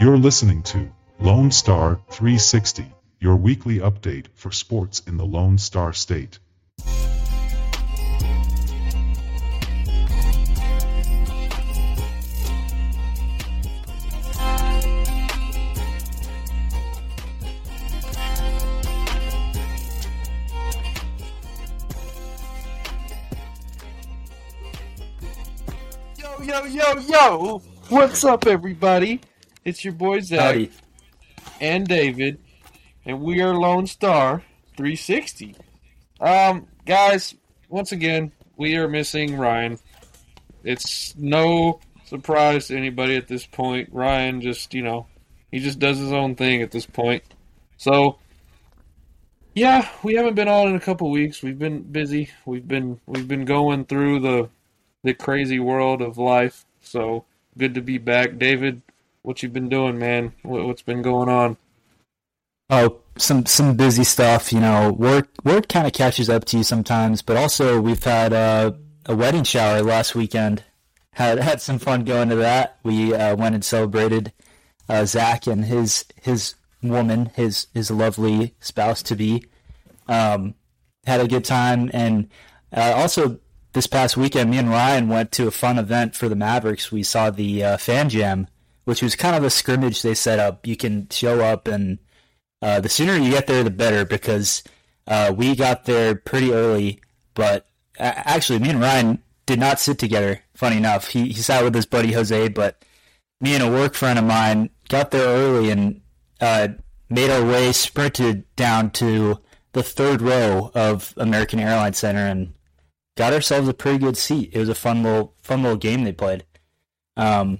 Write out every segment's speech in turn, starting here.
You're listening to Lone Star 360, your weekly update for sports in the Lone Star State. Yo, yo, yo, yo! What's up, everybody? It's your boy Zach Howdy. and David, and we are Lone Star 360. Um, guys, once again, we are missing Ryan. It's no surprise to anybody at this point. Ryan just, you know, he just does his own thing at this point. So, yeah, we haven't been on in a couple weeks. We've been busy. We've been we've been going through the the crazy world of life. So good to be back, David. What you've been doing, man? What, what's been going on? Oh, some some busy stuff. You know, work work kind of catches up to you sometimes, but also we've had uh, a wedding shower last weekend. Had had some fun going to that. We uh, went and celebrated uh, Zach and his his woman, his his lovely spouse to be. Um, had a good time, and uh, also this past weekend, me and Ryan went to a fun event for the Mavericks. We saw the uh, fan jam, which was kind of a scrimmage they set up. You can show up, and uh, the sooner you get there, the better, because uh, we got there pretty early. But actually, me and Ryan did not sit together. Funny enough, he he sat with his buddy Jose, but me and a work friend of mine got there early and uh, made our way, sprinted down to the third row of American Airlines Center, and got ourselves a pretty good seat. It was a fun little fun little game they played. Um,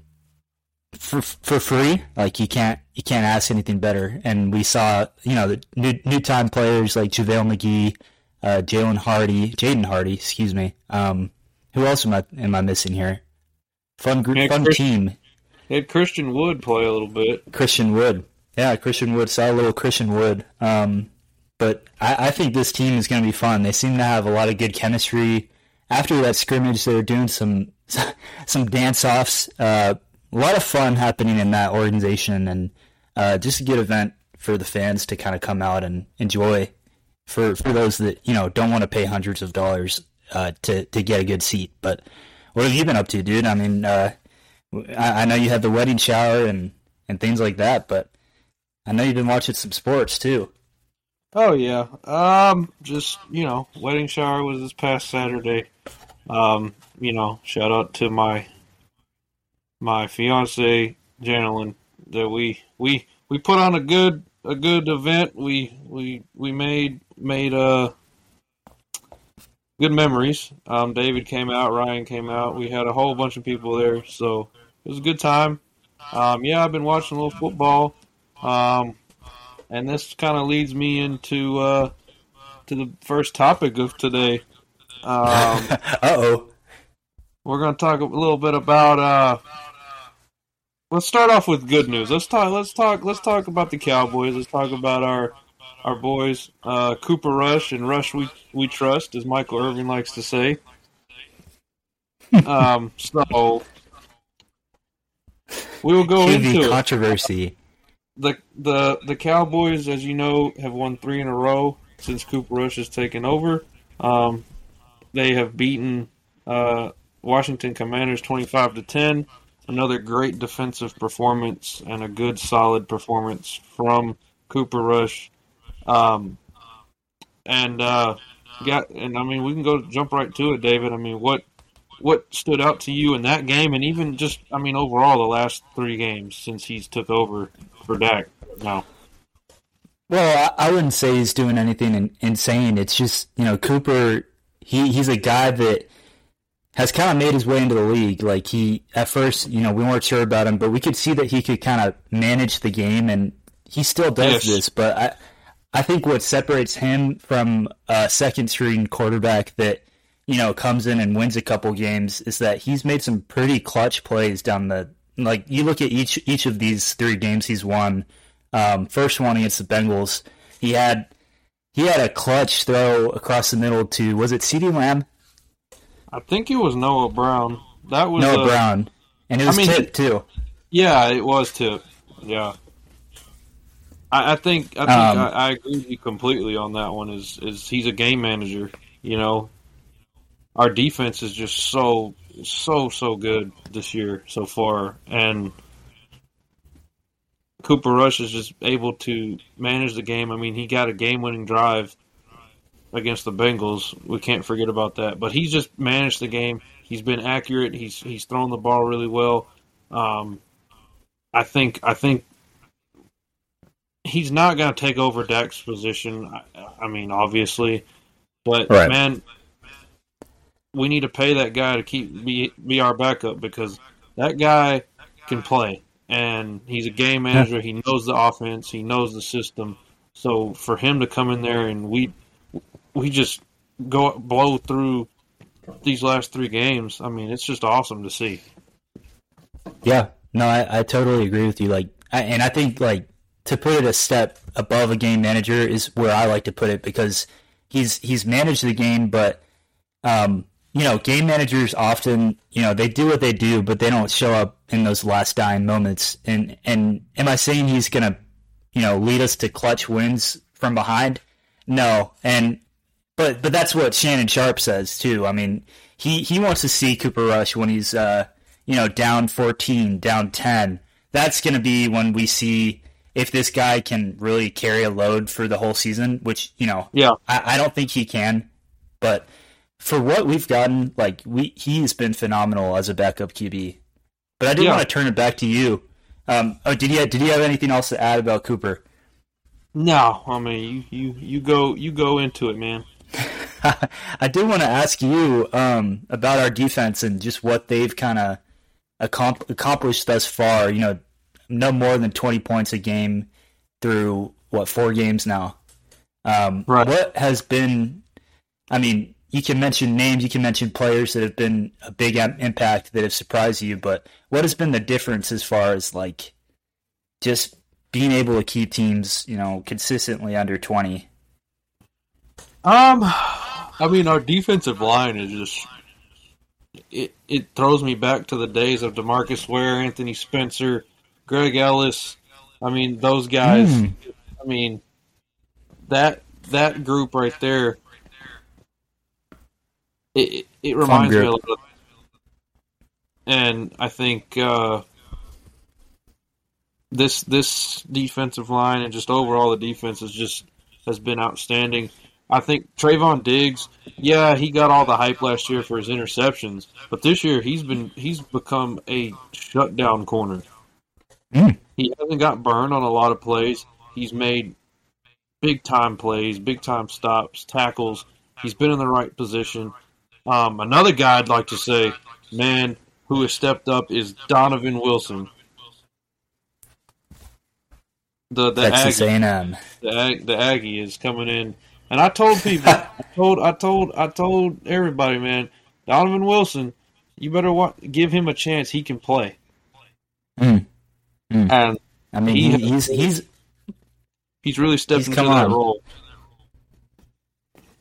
for for free, like you can't you can't ask anything better. And we saw you know the new new time players like JaVale McGee, uh, Jalen Hardy, Jaden Hardy, excuse me. Um, who else am I am I missing here? Fun group, Yeah, fun Chris- team. Had Christian Wood play a little bit. Christian Wood. Yeah, Christian Wood. Saw a little Christian Wood. Um, but I, I think this team is going to be fun. They seem to have a lot of good chemistry. After that scrimmage, they were doing some some dance offs. Uh, a lot of fun happening in that organization, and uh, just a good event for the fans to kind of come out and enjoy. For for those that you know don't want to pay hundreds of dollars uh, to to get a good seat. But what have you been up to, dude? I mean, uh, I, I know you had the wedding shower and and things like that, but I know you've been watching some sports too. Oh yeah. Um, just you know, wedding shower was this past Saturday. Um, you know, shout out to my my fiance Janelyn. That we we we put on a good a good event. We we we made made uh good memories. Um, David came out, Ryan came out. We had a whole bunch of people there, so it was a good time. Um, yeah, I've been watching a little football. Um, and this kind of leads me into uh, to the first topic of today. Um, uh oh. we're going to talk a little bit about. Uh, let's start off with good news. Let's talk. Let's talk. Let's talk about the Cowboys. Let's talk about our our boys, uh, Cooper Rush and Rush we we trust, as Michael Irvin likes to say. Um, so we will go into TV it. controversy. the the the Cowboys, as you know, have won three in a row since Cooper Rush has taken over. Um, they have beaten uh, Washington Commanders twenty five to ten. Another great defensive performance and a good solid performance from Cooper Rush. Um, and uh, got and I mean we can go jump right to it, David. I mean what what stood out to you in that game, and even just I mean overall the last three games since he's took over for Dak. No. Well, I, I wouldn't say he's doing anything in, insane. It's just you know Cooper. He he's a guy that has kind of made his way into the league. Like he at first, you know, we weren't sure about him, but we could see that he could kind of manage the game, and he still does Yes. this. But I I think what separates him from a second string quarterback that you know comes in and wins a couple games is that he's made some pretty clutch plays down the like. You look at each each of these three games he's won. Um, first one against the Bengals, he had he had a clutch throw across the middle to was it CeeDee Lamb? I think it was Noah Brown. That was Noah uh, Brown, and it was I mean, tipped too. Yeah, it was tip. yeah. I, I think I think Um, I, I agree with you completely on that one. Is is he's a game manager? You know, our defense is just so so so good this year so far, and Cooper Rush is just able to manage the game. I mean, he got a game winning drive against the Bengals. We can't forget about that. But he's just managed the game. He's been accurate. He's he's thrown the ball really well. Um, I think I think he's not going to take over Dak's position. I, I mean, obviously, but Right. man, we need to pay that guy to keep be be our backup because that guy can play and he's a game manager. He knows the offense. He knows the system. So for him to come in there and we we just go blow through these last three games. I mean, it's just awesome to see. Yeah, no, I, I totally agree with you. Like, I, and I think like to put it a step above a game manager is where I like to put it because he's he's managed the game, but um, you know, game managers often you know they do what they do, but they don't show up in those last dying moments. And and am I saying he's gonna you know lead us to clutch wins from behind? No, and but but that's what Shannon Sharpe says too. I mean, he he wants to see Cooper Rush when he's uh you know down 14, down 10. That's going to be when we see if this guy can really carry a load for the whole season, which you know Yeah. I, I don't think he can. But for what we've gotten, like we he's been phenomenal as a backup QB. But I did Yeah. want to turn it back to you. Um, oh, did you did you have anything else to add about Cooper? No, I mean you you you go you go into it, man. I did want to ask you um, about our defense and just what they've kind of accom- accomplished thus far. You know, no more than twenty points a game through what four games now. Um, Right. What has been? I mean, you can mention names, you can mention players that have been a big im- impact that have surprised you, but what has been the difference as far as like just being able to keep teams, you know, consistently under twenty? Um, I mean, our defensive line is just it. It throws me back to the days of DeMarcus Ware, Anthony Spencer, Greg Ellis. I mean, those guys. Hmm. I mean, that that group right there. It it, it reminds me a lot of, and I think uh, this this defensive line and just overall the defense is just has been outstanding. I think Trevon Diggs, yeah, he got all the hype last year for his interceptions, but this year he's been he's become a shutdown corner. Mm. He hasn't got burned on a lot of plays. He's made big time plays, big time stops, tackles. He's been in the right position. Um, another guy I'd like to say, man, who has stepped up is Donovan Wilson. The the Texas Aggie A&M. the the Aggie is coming in, and I told people, I told, I told, I told everybody, man, Donovan Wilson, you better wa- give him a chance. He can play, Mm. Mm. and I mean, He- he, he's he's he's really stepped He's into that on. role.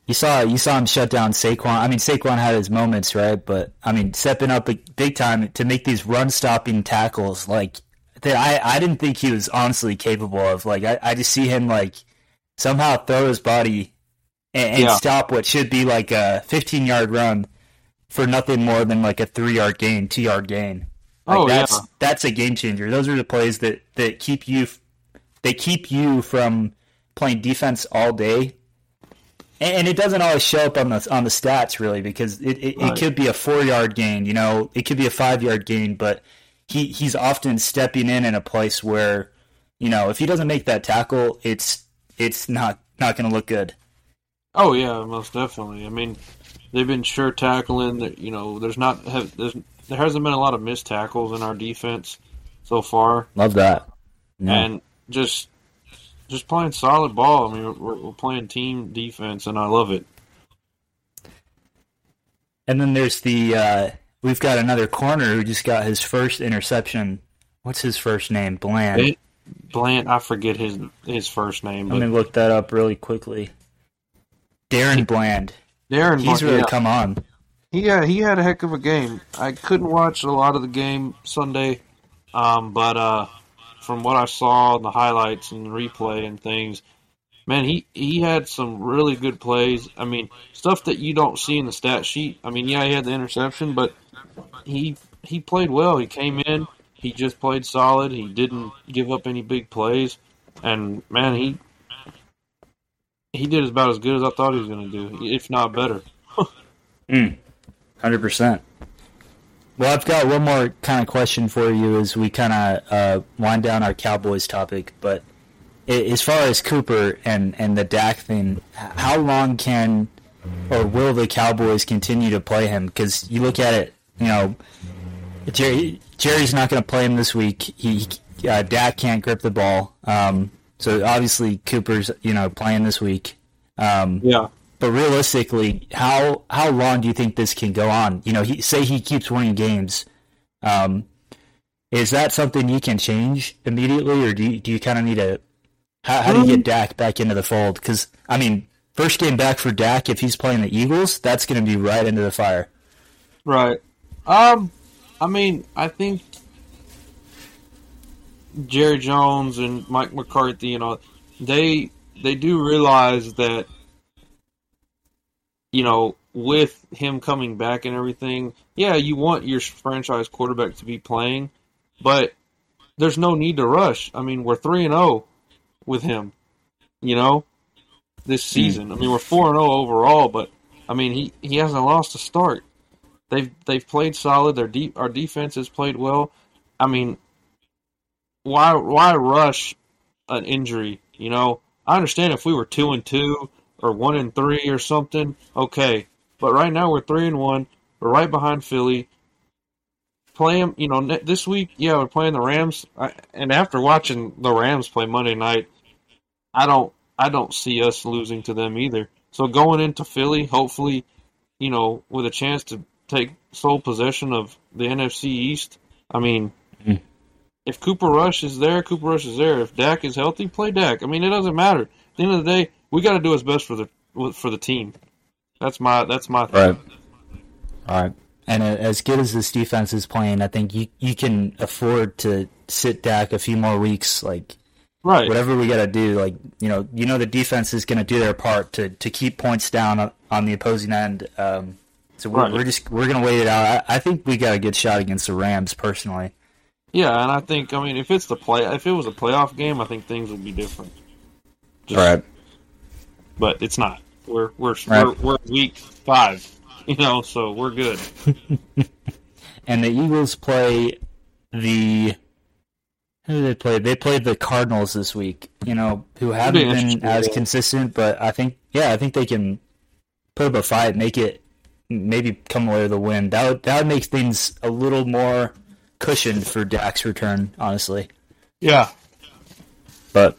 you saw you saw him shut down Saquon. I mean, Saquon had his moments, right? But I mean, stepping up big, big time to make these run stopping tackles, like that, I I didn't think he was honestly capable of. Like, I, I just see him like somehow throw his body and, and Yeah. stop what should be like a 15 yard run for nothing more than like a three yard gain, two yard gain. Like Oh, that's yeah. that's a game changer. Those are the plays that that keep you they keep you from playing defense all day. And and it doesn't always show up on the on the stats really because it, it, Right. it could be a four yard gain, you know, it could be a five yard gain, but he, he's often stepping in in a place where, you know, if he doesn't make that tackle, it's it's not not going to look good. Oh yeah, most definitely. I mean, they've been sure tackling. You know, there's not have, there's, there hasn't been a lot of missed tackles in our defense so far. Love that. Yeah. and just just playing solid ball. I mean, we're, we're playing team defense, and I love it. And then there's the uh, we've got another corner who just got his first interception. What's his first name? Bland. Blant, Blant, I forget his his first name, Let me look that up really quickly. DaRon Bland. Darren. He's really yeah. come on. Yeah, he had a heck of a game. I couldn't watch a lot of the game Sunday, um, but uh, from what I saw in the highlights and the replay and things, man, he he had some really good plays. I mean, stuff that you don't see in the stat sheet. I mean, yeah, he had the interception, but he he played well. He came in, he just played solid. He didn't give up any big plays, and man, he he did about as good as I thought he was going to do, if not better. Hundred percent. Well, I've got one more kind of question for you as we kind of uh, wind down our Cowboys topic. But as far as Cooper and, and the Dak thing, how long can or will the Cowboys continue to play him? Because you look at it, you know, Jerry Jerry's not going to play him this week. He uh, Dak can't grip the ball, um, so obviously Cooper's you know playing this week. Um, Yeah. but realistically, how how long do you think this can go on? You know, he say he keeps winning games. Um, is that something you can change immediately, or do you, do you kind of need to? How, how do you get Dak back into the fold? Because I mean, first game back for Dak, if he's playing the Eagles, that's going to be right into the fire. Right. Um, I mean, I think Jerry Jones and Mike McCarthy, you know, they they do realize that, you know, with him coming back and everything, yeah, you want your franchise quarterback to be playing, but there's no need to rush. I mean, we're three and zero with him, you know, this hmm. season. I mean, we're four and zero overall, but I mean, he he hasn't lost a start. They've they've played solid. Their deep our defense has played well. I mean, why why rush an injury? You know, I understand if we were two and two or one and three or something, okay. But right now we're three and one. We're right behind Philly. Play them, you know, this week. Yeah, we're playing the Rams. I, and after watching the Rams play Monday night, I don't I don't see us losing to them either. So going into Philly, hopefully, you know, with a chance to take sole possession of the NFC East. I mean. If Cooper Rush is there, Cooper Rush is there. If Dak is healthy, play Dak. I mean, it doesn't matter. At the end of the day, we got to do what's best for the for the team. That's my that's my thing. All right. And uh, as good as this defense is playing, I think you you can afford to sit Dak a few more weeks. Like Right. whatever we got to do, like you know, you know the defense is going to do their part to, to keep points down on, on the opposing end. Um, so we're, Right. we're just we're going to wait it out. I, I think we got a good shot against the Rams personally. Yeah, and I think I mean if it's the play if it was a playoff game, I think things would be different. Just- right. But it's not. We're we're Right. we're, we're week five, you know, so we're good. And the Eagles play the who did they play? They played the Cardinals this week. You know, who haven't be been as yeah. consistent, but I think yeah, I think they can put up a fight, make it maybe come away with a win. That would that would make things a little more cushioned for Dak's return, honestly. Yeah. But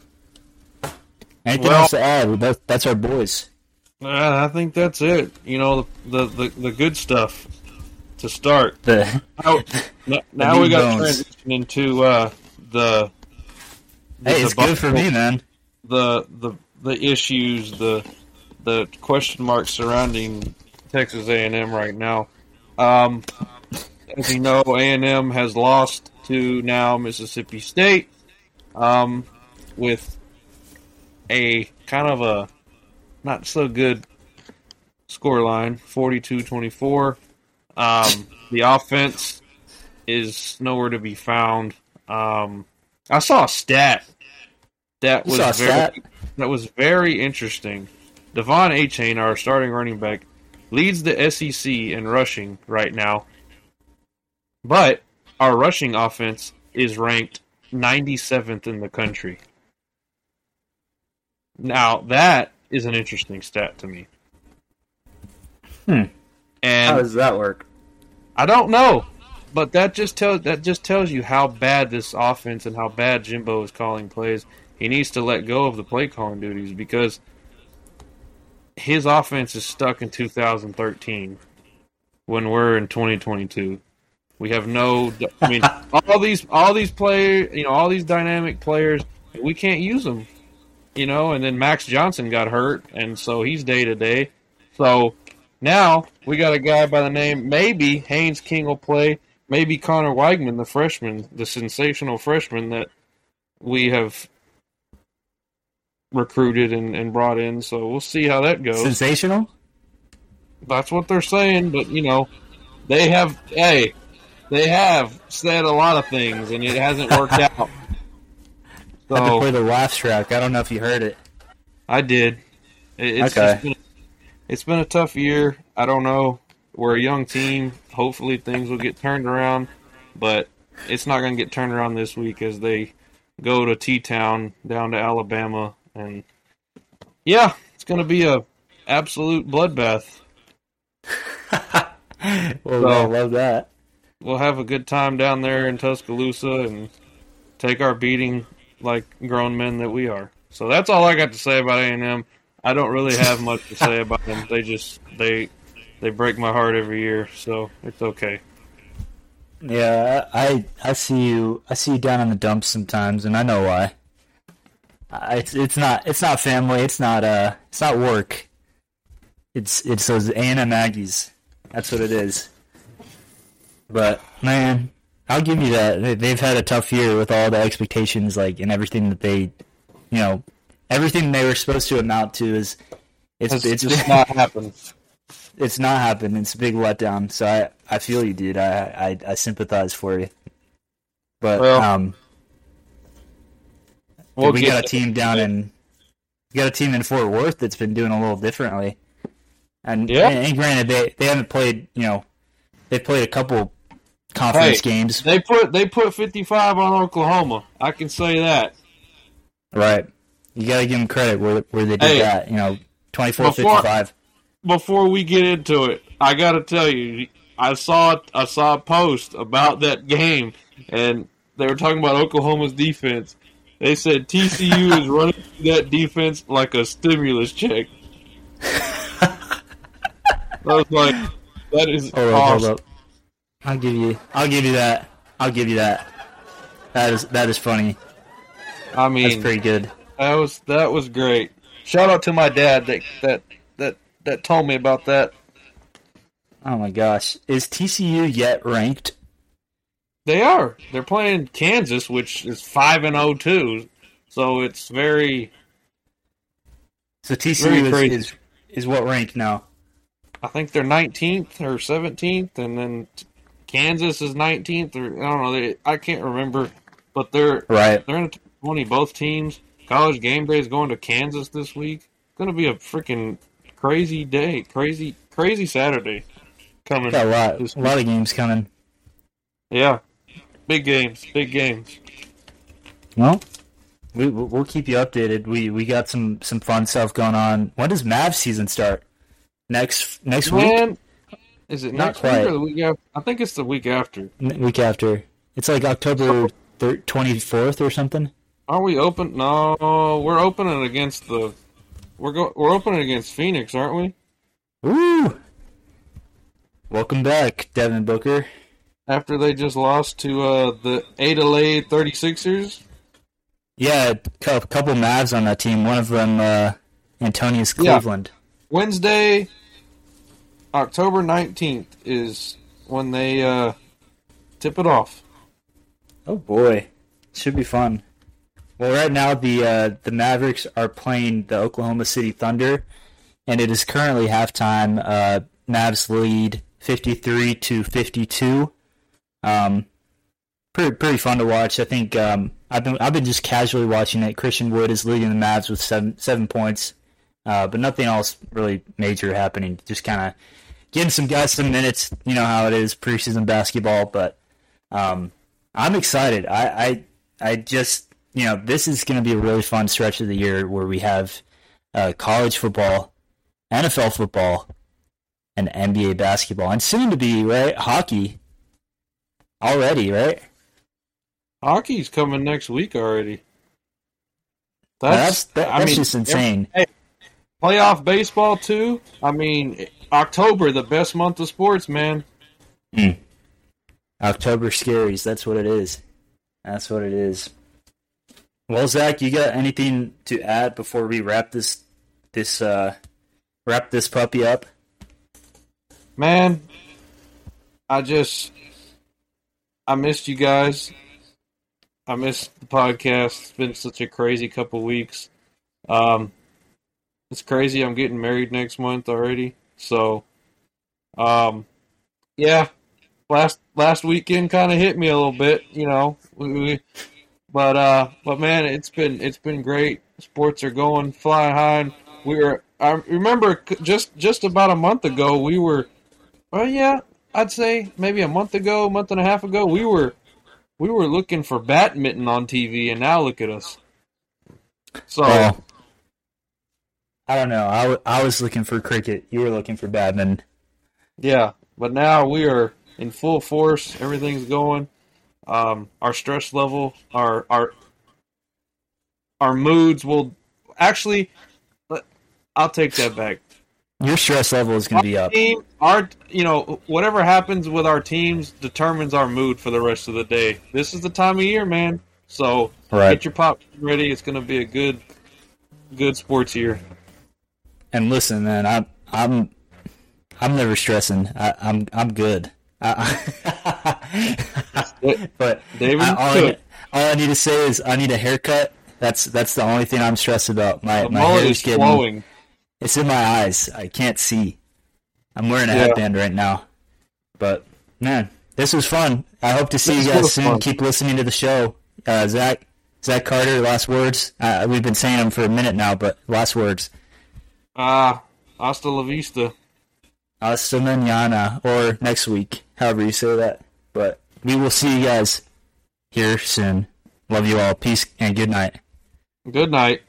anything Well- else to add? That, that's our boys. I think that's it. You know, the the, the, the good stuff to start. The Now, n- now we got to bones. transition into uh, the, the hey, it's good for me, man. the the the issues, the the question marks surrounding Texas A and M right now. Um, as you know, A and M has lost to now Mississippi State, um, with a kind of a not so good scoreline, 42-24. Um, the offense is nowhere to be found. Um, I saw a stat that was very stat? that was very interesting. Devon Achane, our starting running back, leads the SEC in rushing right now, but our rushing offense is ranked 97th in the country. Now that is an interesting stat to me. Hmm. And How does that work? I don't know, but that just tells that just tells you how bad this offense and how bad Jimbo is calling plays. He needs to let go of the play calling duties because his offense is stuck in 2013 when we're in 2022. We have no. I mean, all these all these players, you know, all these dynamic players, we can't use them. You know, and then Max Johnson got hurt, and so he's day to day. So now we got a guy by the name maybe Haynes King will play, maybe Conner Weigman, the freshman, the sensational freshman that we have recruited and, and brought in. So we'll see how that goes. Sensational. That's what they're saying, but you know, they have hey, they have said a lot of things and it hasn't worked out. I had to play the laugh track. I don't know if you heard it. I did. It- It's Okay. just been, it's been a tough year. I don't know. We're a young team. Hopefully things will get turned around, but it's not going to get turned around this week as they go to T Town down to Alabama and yeah, it's going to be a absolute bloodbath. Well, So- I love that. We'll have a good time down there in Tuscaloosa and take our beating like grown men that we are. So that's all I got to say about A and M. I don't really have much to say about them. They just they they break my heart every year, so it's okay. Yeah, I I see you. I see you down in the dumps sometimes, and I know why. It's it's not it's not family. It's not uh it's not work. It's it's those A and M Aggies. That's what it is. But man, I'll give you that. They- They've had a tough year with all the expectations, like and everything that they, you know, everything they were supposed to amount to is. It's It's, it's just not happened. it's not happened. It's a big letdown. So I, I feel you, dude. I, I, I sympathize for you. But Well, um, We'll we got a team down in we got a team in Fort Worth that's been doing a little differently. And Yeah. and, and granted, they they haven't played. You know, they've played a couple conference Hey. games, They put they put fifty five on Oklahoma. I can say that. right? You got to give them credit where where they did Hey. that. You know, 24-55. Before- Before we get into it, I got to tell you, I saw I saw a post about that game, and they were talking about Oklahoma's defense. They said TCU is running through that defense like a stimulus check. I was like, that is hold awesome. up. I'll give you. I'll give you that. I'll give you that. That is that is funny. I mean, That's pretty good. that was that was great. Shout out to my dad that that that that told me about that. Oh my gosh, is TCU yet ranked? They are. They're playing Kansas, which is five and oh zero too. So it's very. So TCU crazy. is, is is what rank now? I think they're nineteenth or seventeenth, and then Kansas is nineteenth, or I don't know. They, I can't remember, but they're Right. they're in the twenty. Both teams. College game day is going to Kansas this week. It's going to be a freaking crazy day, crazy crazy Saturday coming. Got a lot, a lot of games coming. Yeah, big games, big games. Well, we we'll keep you updated. We we got some some fun stuff going on. When does Mavs season start? Next next week, Man, is it Not next quite. week or the week after? I think it's the week after. Week after. It's like October twenty fourth or something. Are we open? No, we're opening against the. We're go. We're opening against Phoenix, aren't we? Woo! Welcome back, Devin Booker. After they just lost to uh, the Adelaide 36ers. Yeah, a couple Mavs on that team. One of them, uh, Antonius Yeah. Cleveland. Wednesday, October 19th is when they uh, tip it off. Oh boy, should be fun. Well, right now the uh, the Mavericks are playing the Oklahoma City Thunder, and it is currently halftime. Uh, Mavs lead fifty three to fifty two. Um, pretty pretty fun to watch. I think um, I've been I've been just casually watching it. Christian Wood is leading the Mavs with seven seven points, uh, but nothing else really major happening. Just kind of getting some guys some minutes. You know how it is preseason basketball, but um, I'm excited. I, I I just you know this is going to be a really fun stretch of the year where we have uh, college football, NFL football, and NBA basketball, and soon to be right hockey. Already, right? Hockey's coming next week already. That's That's, that, I mean, just insane. Playoff baseball too. I mean, October, the best month of sports, man. October scaries. That's what it is. That's what it is. Well, Zach, you got anything to add before we wrap this this uh wrap this puppy up? Man, I just I missed you guys. I missed the podcast. It's been such a crazy couple weeks. Um, it's crazy. I'm getting married next month already. So, um, yeah, last last weekend kind of hit me a little bit, you know. But uh, but man, it's been it's been great. Sports are going flying high. We were. I remember just just about a month ago we were. Well, yeah, I'd say maybe a month ago, month and a half ago, we were we were looking for badminton on TV, and now look at us. So. Well, I don't know. I, w- I was looking for cricket. You were looking for badminton. Yeah, but now we are in full force. Everything's going. Um, our stress level, our our our moods will actually. I'll take that back. Your stress level is going to be up. Team, our you know whatever happens with our teams determines our mood for the rest of the day. This is the time of year, man. So right. get your pop ready. It's going to be a good good sports year. And listen, man, I'm I'm I'm never stressing. I, am I'm, I'm good. I, but David, I, all, I, all, I, need to say is I need a haircut. That's that's the only thing I'm stressed about. My the my hair is getting flowing. It's in my eyes. I can't see. I'm wearing a yeah. headband right now. But man, this was fun. I hope to see this you guys soon. Fun. Keep listening to the show. Uh, Zach Zach Carter, last words. Uh, we've been saying them for a minute now, but last words. Ah, uh, hasta la vista. Hasta mañana, or next week, however you say that. But we will see you guys here soon. Love you all. Peace and good night. Good night.